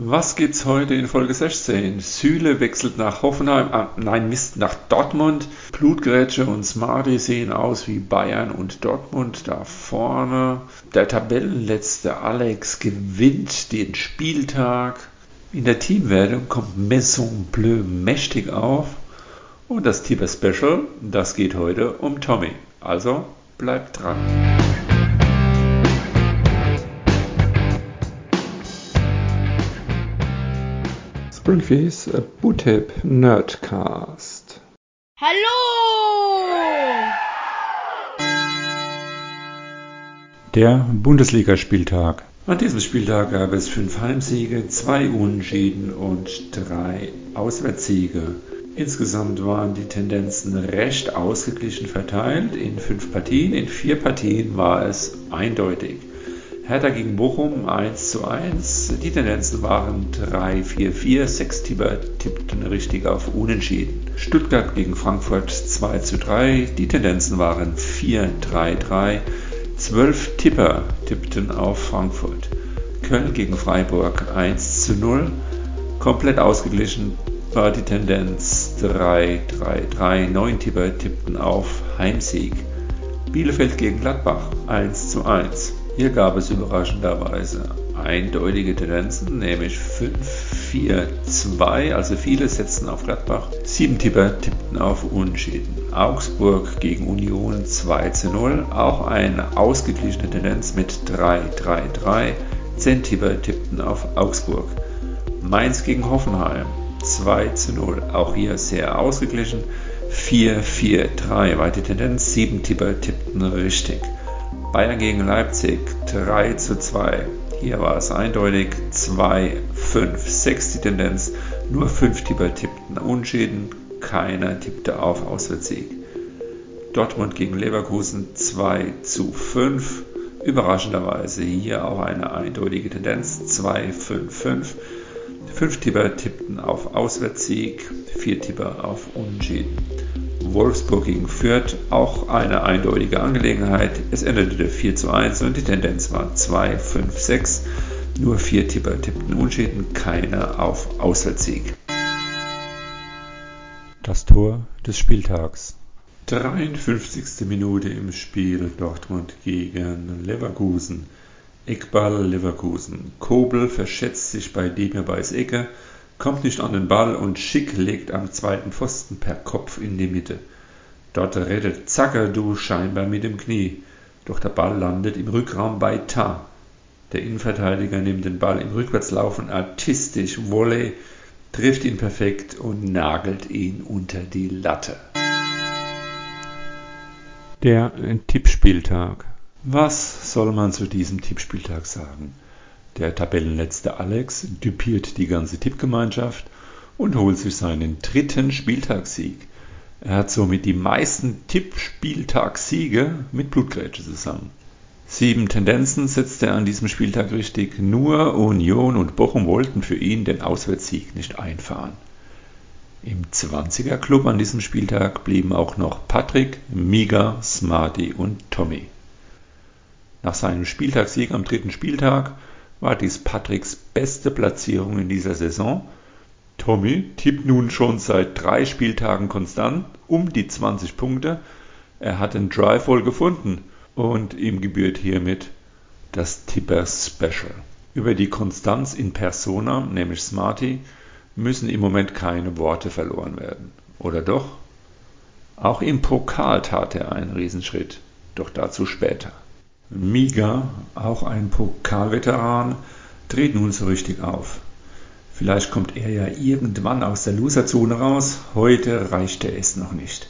Was gibt's heute in Folge 16? Süle wechselt nach Hoffenheim, ah, nein Mist, nach Dortmund. Blutgrätsche und Smarty sehen aus wie Bayern und Dortmund da vorne. Der Tabellenletzte Alex gewinnt den Spieltag. In der Teamwertung kommt Maison Bleu mächtig auf. Und das Tipper Special, das geht heute um Tommy. Also bleibt dran. Springfields Bootip Nerdcast. Hallo! Der Bundesligaspieltag. An diesem Spieltag gab es fünf Heimsiege, zwei Unentschieden und drei Auswärtssiege. Insgesamt waren die Tendenzen recht ausgeglichen verteilt in fünf Partien. In vier Partien war es eindeutig. Hertha gegen Bochum 1 zu 1. Die Tendenzen waren 3, 4, 4. Sechs Tipper tippten richtig auf Unentschieden. Stuttgart gegen Frankfurt 2 zu 3. Die Tendenzen waren 4, 3, 3. Zwölf Tipper tippten auf Frankfurt. Köln gegen Freiburg 1 zu 0. Komplett ausgeglichen war die Tendenz 3, 3, 3. Neun Tipper tippten auf Heimsieg. Bielefeld gegen Gladbach 1 zu 1. Hier gab es überraschenderweise eindeutige Tendenzen, nämlich 5-4-2, also viele setzten auf Gladbach, sieben Tipper tippten auf Unentschieden. Augsburg gegen Union 2 0, auch eine ausgeglichene Tendenz mit 3-3-3, zehn Tipper tippten auf Augsburg. Mainz gegen Hoffenheim 2 0, auch hier sehr ausgeglichen, 4-4-3 war die Tendenz, sieben Tipper tippten richtig. Bayern gegen Leipzig 3 zu 2. Hier war es eindeutig 2, 5, 6 die Tendenz. Nur 5 Tipper tippten Unschäden, keiner tippte auf Auswärtssieg. Dortmund gegen Leverkusen 2 zu 5. Überraschenderweise hier auch eine eindeutige Tendenz 2, 5, 5. 5 Tipper tippten auf Auswärtssieg, 4 Tipper auf Unschäden. Wolfsburg gegen Fürth auch eine eindeutige Angelegenheit. Es endete 4 zu 1 und die Tendenz war 2, 5, 6. Nur vier Tipper tippten Unschäden, keiner auf Auswärtssieg. Das Tor des Spieltags. 53. Minute im Spiel Dortmund gegen Leverkusen. Eckball Leverkusen. Kobel verschätzt sich bei Demir Beis Ecke kommt nicht an den Ball und Schick legt am zweiten Pfosten per Kopf in die Mitte. Dort rettet Zagadou scheinbar mit dem Knie, doch der Ball landet im Rückraum bei Ta. Der Innenverteidiger nimmt den Ball im Rückwärtslaufen artistisch Volley, trifft ihn perfekt und nagelt ihn unter die Latte. Der Tippspieltag. Was soll man zu diesem Tippspieltag sagen? Der Tabellenletzte Alex düpiert die ganze Tippgemeinschaft und holt sich seinen dritten Spieltagssieg. Er hat somit die meisten Tippspieltagssiege mit Blutgrätsche zusammen. Sieben Tendenzen setzte er an diesem Spieltag richtig, nur Union und Bochum wollten für ihn den Auswärtssieg nicht einfahren. Im 20er Club an diesem Spieltag blieben auch noch Patrick, Miga, Smarty und Tommy. Nach seinem Spieltagssieg am dritten Spieltag war dies Patricks beste Platzierung in dieser Saison. Tommy tippt nun schon seit drei Spieltagen konstant um die 20 Punkte. Er hat den Drive wohl gefunden und ihm gebührt hiermit das Tipper Special. Über die Konstanz in Persona, nämlich Smarty, müssen im Moment keine Worte verloren werden. Oder doch? Auch im Pokal tat er einen Riesenschritt, doch dazu später. Miga, auch ein Pokalveteran, dreht nun so richtig auf. Vielleicht kommt er ja irgendwann aus der Loserzone raus, heute reichte es noch nicht.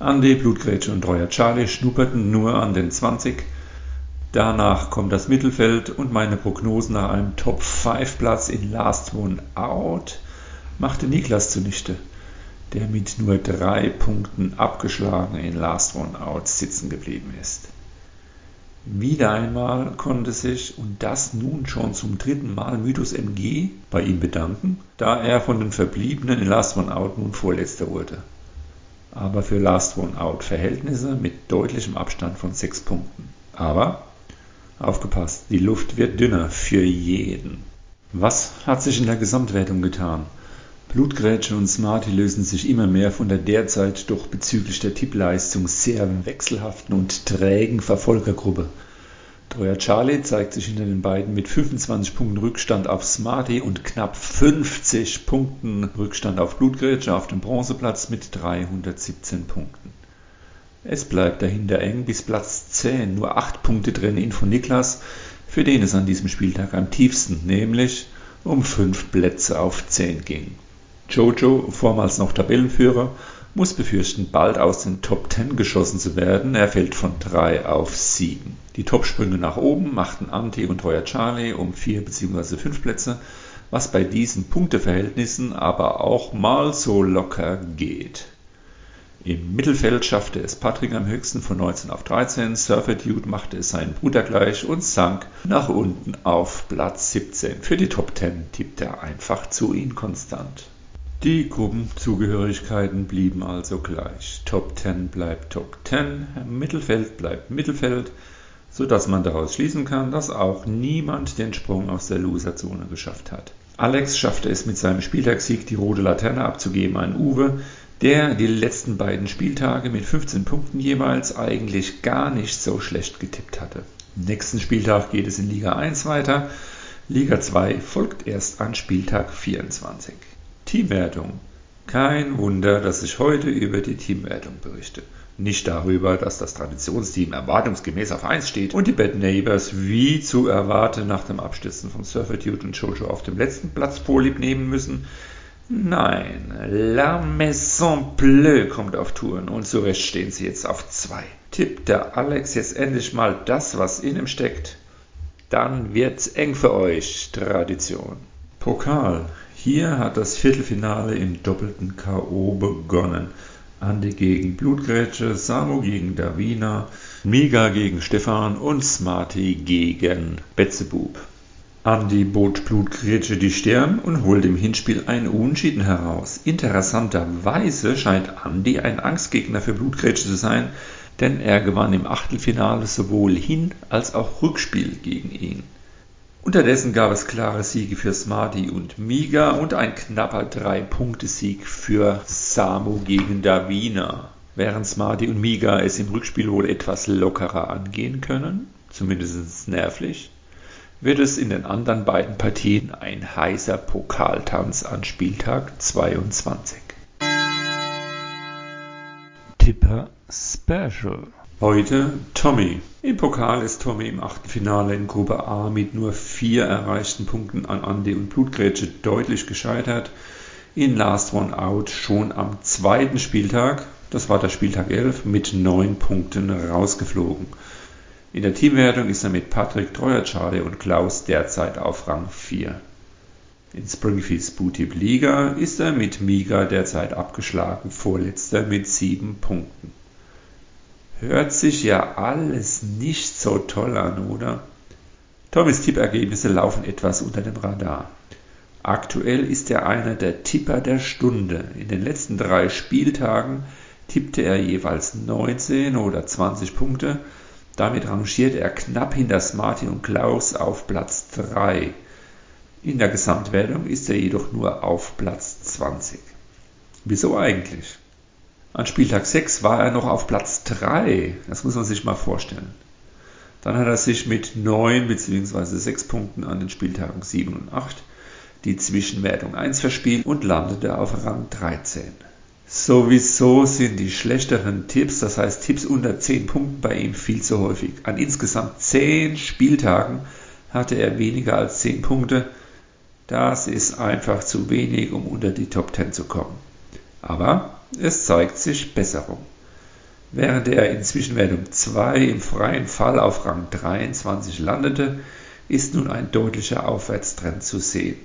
Andy, Blutgrätsche und Treuer Charlie schnupperten nur an den 20. Danach kommt das Mittelfeld und meine Prognosen nach einem Top-5-Platz in Last One Out machte Niklas zunichte, der mit nur drei Punkten abgeschlagen in Last One Out sitzen geblieben ist. Wieder einmal konnte sich, und das nun schon zum dritten Mal, Mythos MG bei ihm bedanken, da er von den Verbliebenen in Last One Out nun Vorletzter wurde. Aber für Last One Out Verhältnisse mit deutlichem Abstand von sechs Punkten. Aber, aufgepasst, die Luft wird dünner für jeden. Was hat sich in der Gesamtwertung getan? Blutgrätsche und Smarty lösen sich immer mehr von der derzeit doch bezüglich der Tippleistung sehr wechselhaften und trägen Verfolgergruppe. Treuer Charlie zeigt sich hinter den beiden mit 25 Punkten Rückstand auf Smarty und knapp 50 Punkten Rückstand auf Blutgrätsche auf dem Bronzeplatz mit 317 Punkten. Es bleibt dahinter eng bis Platz 10, nur 8 Punkte trennen ihn von Niklas, für den es an diesem Spieltag am tiefsten, nämlich um 5 Plätze auf 10 ging. Jojo, vormals noch Tabellenführer, muss befürchten, bald aus den Top 10 geschossen zu werden. Er fällt von 3 auf 7. Die Topsprünge nach oben machten Anti und Royer Charlie um 4 bzw. 5 Plätze, was bei diesen Punkteverhältnissen aber auch mal so locker geht. Im Mittelfeld schaffte es Patrick am höchsten von 19 auf 13, Surfer Dude machte es seinen Bruder gleich und sank nach unten auf Platz 17. Für die Top 10 tippte er einfach zu inkonstant. Die Gruppenzugehörigkeiten blieben also gleich. Top 10 bleibt Top 10, Mittelfeld bleibt Mittelfeld, so dass man daraus schließen kann, dass auch niemand den Sprung aus der Loserzone geschafft hat. Alex schaffte es mit seinem Spieltagssieg die rote Laterne abzugeben an Uwe, der die letzten beiden Spieltage mit 15 Punkten jeweils eigentlich gar nicht so schlecht getippt hatte. Nächsten Spieltag geht es in Liga 1 weiter. Liga 2 folgt erst an Spieltag 24. Teamwertung. Kein Wunder, dass ich heute über die Teamwertung berichte. Nicht darüber, dass das Traditionsteam erwartungsgemäß auf 1 steht und die Bad Neighbors wie zu erwarten nach dem Abstürzen von Surferdude und Jojo auf dem letzten Platz vorlieb nehmen müssen, Nein, La Maison Bleue kommt auf Touren und so recht stehen sie jetzt auf zwei. Tippt der Alex jetzt endlich mal das, was in ihm steckt, dann wird's eng für euch, Tradition. Pokal. Hier hat das Viertelfinale im doppelten K.O. begonnen. Andi gegen Blutgrätsche, Samu gegen Davina, Miga gegen Stefan und Smarty gegen Betzebub. Andi bot Blutgrätsche die Stirn und holte im Hinspiel ein Unentschieden heraus. Interessanterweise scheint Andi ein Angstgegner für Blutgrätsche zu sein, denn er gewann im Achtelfinale sowohl Hin- als auch Rückspiel gegen ihn. Unterdessen gab es klare Siege für Smarty und Miga und ein knapper Drei-Punkte-Sieg für Samu gegen Davina. Während Smarty und Miga es im Rückspiel wohl etwas lockerer angehen können, zumindest nervlich, wird es in den anderen beiden Partien ein heißer Pokaltanz an Spieltag 22. Tipper Special. Heute Tommy. Im Pokal ist Tommy im achten Finale in Gruppe A mit nur vier erreichten Punkten an Andi und Blutgrätsche deutlich gescheitert. In Last One Out schon am zweiten Spieltag, das war der Spieltag 11, mit neun Punkten rausgeflogen. In der Teamwertung ist er mit Patrick Treuer, Charlie und Klaus derzeit auf Rang 4. In Springfields Bootip Liga ist er mit Miga derzeit abgeschlagen, vorletzter mit 7 Punkten. Hört sich ja alles nicht so toll an, oder? Tommys Tippergebnisse laufen etwas unter dem Radar. Aktuell ist er einer der Tipper der Stunde. In den letzten drei Spieltagen tippte er jeweils 19 oder 20 Punkte damit rangiert er knapp hinter Smarty und Klaus auf Platz 3. In der Gesamtwertung ist er jedoch nur auf Platz 20. Wieso eigentlich? An Spieltag 6 war er noch auf Platz 3. Das muss man sich mal vorstellen. Dann hat er sich mit 9 bzw. 6 Punkten an den Spieltagen 7 und 8 die Zwischenwertung 1 verspielt und landete auf Rang 13. Sowieso sind die schlechteren Tipps, das heißt Tipps unter 10 Punkten bei ihm viel zu häufig. An insgesamt 10 Spieltagen hatte er weniger als 10 Punkte. Das ist einfach zu wenig, um unter die Top 10 zu kommen. Aber es zeigt sich Besserung. Während er in Zwischenwertung 2 im freien Fall auf Rang 23 landete, ist nun ein deutlicher Aufwärtstrend zu sehen.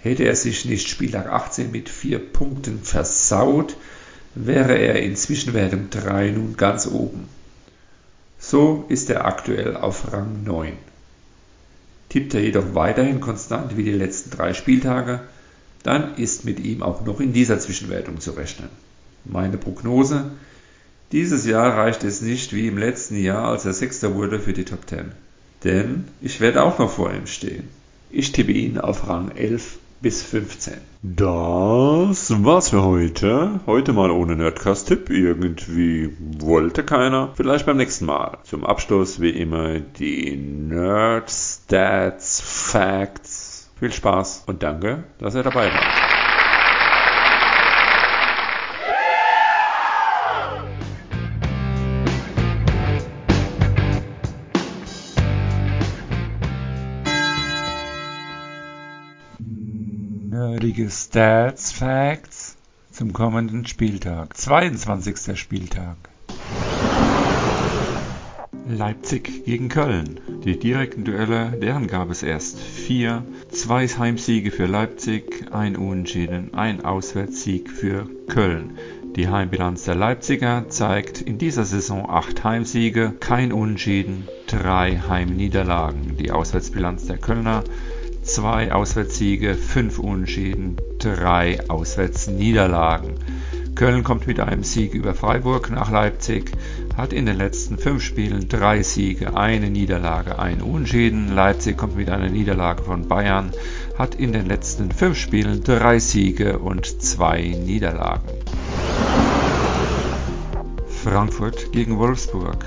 Hätte er sich nicht Spieltag 18 mit vier Punkten versaut, wäre er in Zwischenwertung 3 nun ganz oben. So ist er aktuell auf Rang 9. Tippt er jedoch weiterhin konstant wie die letzten drei Spieltage, dann ist mit ihm auch noch in dieser Zwischenwertung zu rechnen. Meine Prognose? Dieses Jahr reicht es nicht wie im letzten Jahr, als er Sechster wurde für die Top 10. Denn ich werde auch noch vor ihm stehen. Ich tippe ihn auf Rang 11 bis 15. Das war's für heute. Heute mal ohne Nerdcast-Tipp. Irgendwie wollte keiner. Vielleicht beim nächsten Mal. Zum Abschluss wie immer die Nerd Stats Facts. Viel Spaß und danke, dass ihr dabei wart. nerdige Stats Facts zum kommenden Spieltag. 22. Spieltag. Leipzig gegen Köln. Die direkten Duelle, deren gab es erst vier. Zwei Heimsiege für Leipzig, ein Unentschieden, ein Auswärtssieg für Köln. Die Heimbilanz der Leipziger zeigt in dieser Saison acht Heimsiege, kein Unentschieden, drei Heimniederlagen. Die Auswärtsbilanz der Kölner zwei Auswärtssiege, fünf Unentschieden, drei Auswärtsniederlagen. Köln kommt mit einem Sieg über Freiburg nach Leipzig, hat in den letzten fünf Spielen drei Siege, eine Niederlage, ein Unentschieden. Leipzig kommt mit einer Niederlage von Bayern, hat in den letzten fünf Spielen drei Siege und zwei Niederlagen. Frankfurt gegen Wolfsburg.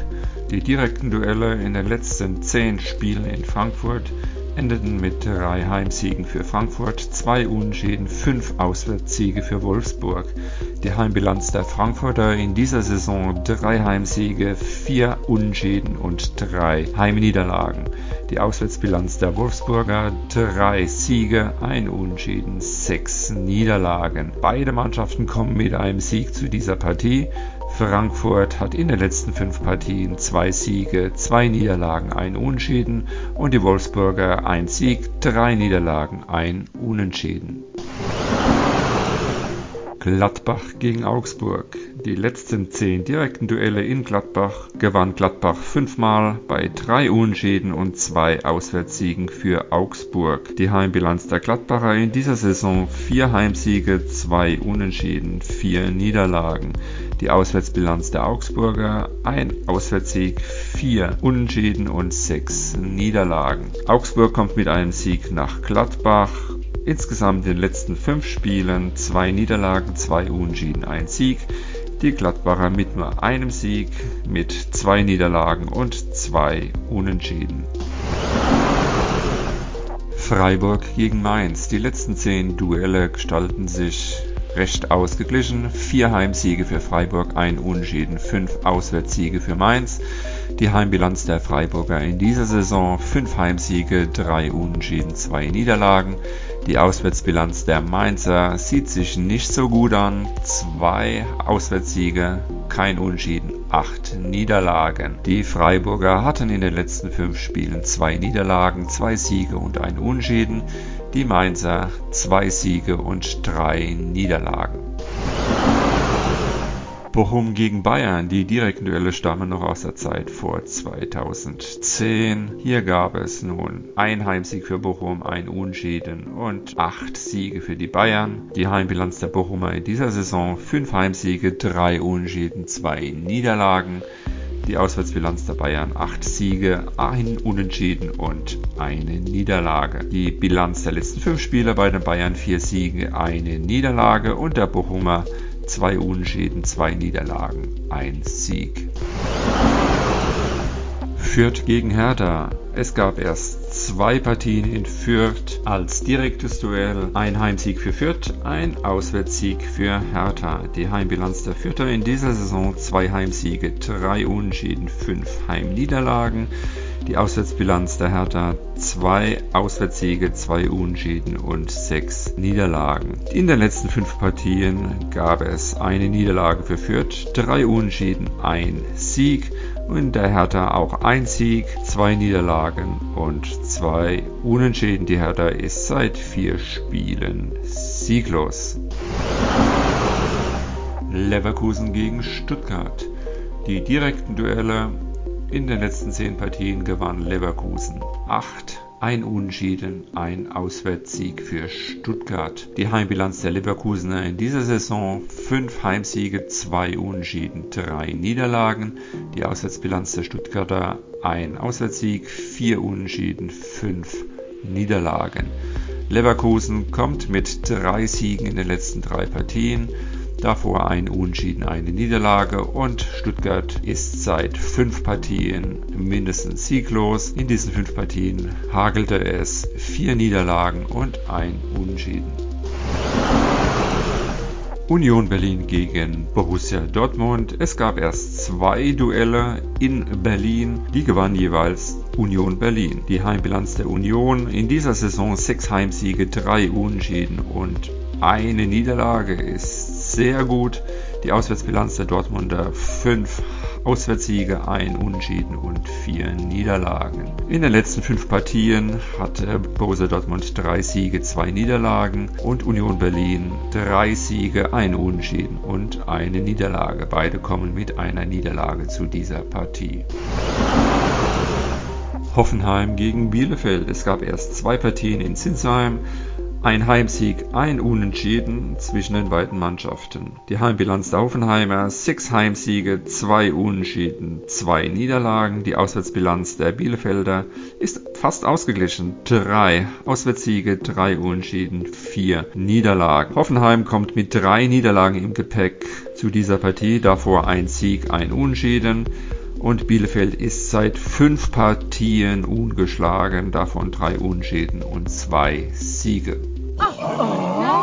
Die direkten Duelle in den letzten zehn Spielen in Frankfurt endeten mit drei Heimsiegen für Frankfurt, zwei Unentschieden, fünf Auswärtssiege für Wolfsburg. Die Heimbilanz der Frankfurter in dieser Saison drei Heimsiege, vier Unentschieden und drei Heimniederlagen. Die Auswärtsbilanz der Wolfsburger drei Siege, ein Unentschieden, sechs Niederlagen. Beide Mannschaften kommen mit einem Sieg zu dieser Partie. Frankfurt hat in den letzten fünf Partien zwei Siege, zwei Niederlagen, ein Unentschieden und die Wolfsburger ein Sieg, drei Niederlagen, ein Unentschieden. Gladbach gegen Augsburg. Die letzten zehn direkten Duelle in Gladbach gewann Gladbach fünfmal bei drei Unentschieden und zwei Auswärtssiegen für Augsburg. Die Heimbilanz der Gladbacher in dieser Saison vier Heimsiege, zwei Unentschieden, vier Niederlagen. Die Auswärtsbilanz der Augsburger ein Auswärtssieg, vier Unentschieden und sechs Niederlagen. Augsburg kommt mit einem Sieg nach Gladbach Insgesamt in den letzten fünf Spielen zwei Niederlagen, zwei Unentschieden, ein Sieg. Die Gladbacher mit nur einem Sieg, mit zwei Niederlagen und zwei Unentschieden. Freiburg gegen Mainz. Die letzten zehn Duelle gestalten sich recht ausgeglichen. Vier Heimsiege für Freiburg, ein Unentschieden, fünf Auswärtssiege für Mainz. Die Heimbilanz der Freiburger in dieser Saison fünf Heimsiege, drei Unentschieden, zwei Niederlagen. Die Auswärtsbilanz der Mainzer sieht sich nicht so gut an. Zwei Auswärtssiege, kein Unentschieden, acht Niederlagen. Die Freiburger hatten in den letzten fünf Spielen zwei Niederlagen, zwei Siege und ein Unentschieden. Die Mainzer zwei Siege und drei Niederlagen. Bochum gegen Bayern. Die direkten Duelle stammen noch aus der Zeit vor 2010. Hier gab es nun ein Heimsieg für Bochum, ein Unentschieden und acht Siege für die Bayern. Die Heimbilanz der Bochumer in dieser Saison fünf Heimsiege, drei Unentschieden, zwei Niederlagen. Die Auswärtsbilanz der Bayern acht Siege, ein Unentschieden und eine Niederlage. Die Bilanz der letzten fünf Spiele bei den Bayern vier Siege, eine Niederlage und der Bochumer zwei Unentschieden, zwei Niederlagen, ein Sieg. Fürth gegen Hertha. Es gab erst zwei Partien in Fürth als direktes Duell. Ein Heimsieg für Fürth, ein Auswärtssieg für Hertha. Die Heimbilanz der Fürther in dieser Saison zwei Heimsiege, drei Unentschieden, fünf Heimniederlagen. Die Auswärtsbilanz der Hertha zwei Auswärtssiege, zwei Unentschieden und sechs Niederlagen. In den letzten fünf Partien gab es eine Niederlage für Fürth, drei Unentschieden, ein Sieg und der Hertha auch ein Sieg, zwei Niederlagen und zwei Unentschieden. Die Hertha ist seit vier Spielen sieglos. Leverkusen gegen Stuttgart. Die direkten Duelle in den letzten zehn Partien gewann Leverkusen acht, ein Unentschieden, ein Auswärtssieg für Stuttgart. Die Heimbilanz der Leverkusener in dieser Saison fünf Heimsiege, zwei Unentschieden, drei Niederlagen. Die Auswärtsbilanz der Stuttgarter ein Auswärtssieg, vier Unentschieden, fünf Niederlagen. Leverkusen kommt mit drei Siegen in den letzten drei Partien, davor ein Unentschieden, eine Niederlage und Stuttgart ist seit fünf Partien mindestens sieglos. In diesen fünf Partien hagelte es vier Niederlagen und ein Unentschieden. Union Berlin gegen Borussia Dortmund. Es gab erst zwei Duelle in Berlin. Die gewann jeweils Union Berlin. Die Heimbilanz der Union in dieser Saison sechs Heimsiege, drei Unentschieden und eine Niederlage ist sehr gut. Die Auswärtsbilanz der Dortmunder fünf Auswärtssiege, ein Unentschieden und vier Niederlagen. In den letzten fünf Partien hatte Borussia Dortmund drei Siege, zwei Niederlagen und Union Berlin drei Siege, ein Unentschieden und eine Niederlage. Beide kommen mit einer Niederlage zu dieser Partie. Hoffenheim gegen Bielefeld. Es gab erst zwei Partien in Zinsheim. Ein Heimsieg, ein Unentschieden zwischen den beiden Mannschaften. Die Heimbilanz der Hoffenheimer, sechs Heimsiege, zwei Unentschieden, zwei Niederlagen. Die Auswärtsbilanz der Bielefelder ist fast ausgeglichen. Drei Auswärtssiege, drei Unentschieden, vier Niederlagen. Hoffenheim kommt mit drei Niederlagen im Gepäck zu dieser Partie, davor ein Sieg, ein Unentschieden und Bielefeld ist seit fünf Partien ungeschlagen, davon drei Unschäden und zwei Siege. Oh.